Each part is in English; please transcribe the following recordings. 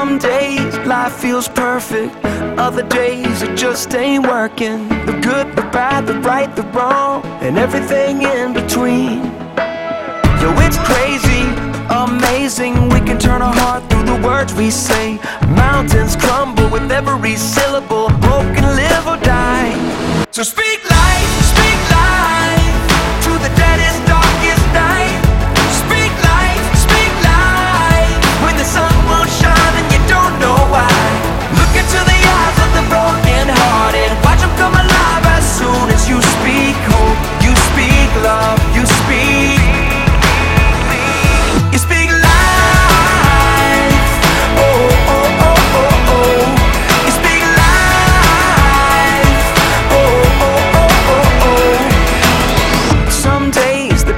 Some days life feels perfect, other days it just ain't working. The good, the bad, the right, the wrong, and everything in between. Yo, it's crazy, amazing. We can turn our heart through the words we say. Mountains crumble with every syllable. Broken, live or die. So speak life.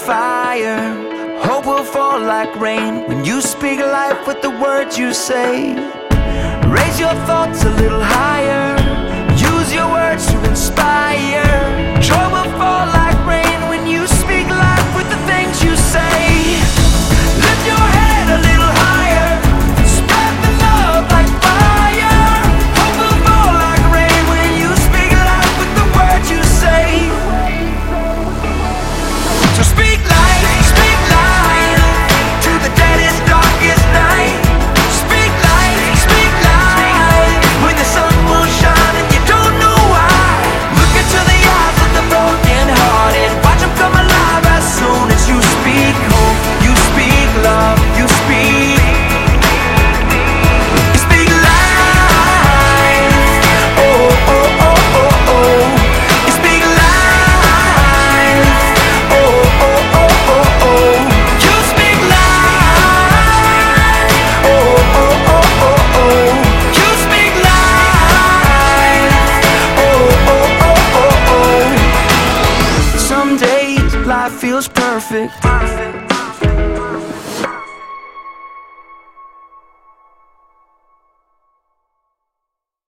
fire. Hope will fall like rain when you speak life with the words you say. Raise your thoughts a little higher. feels perfect.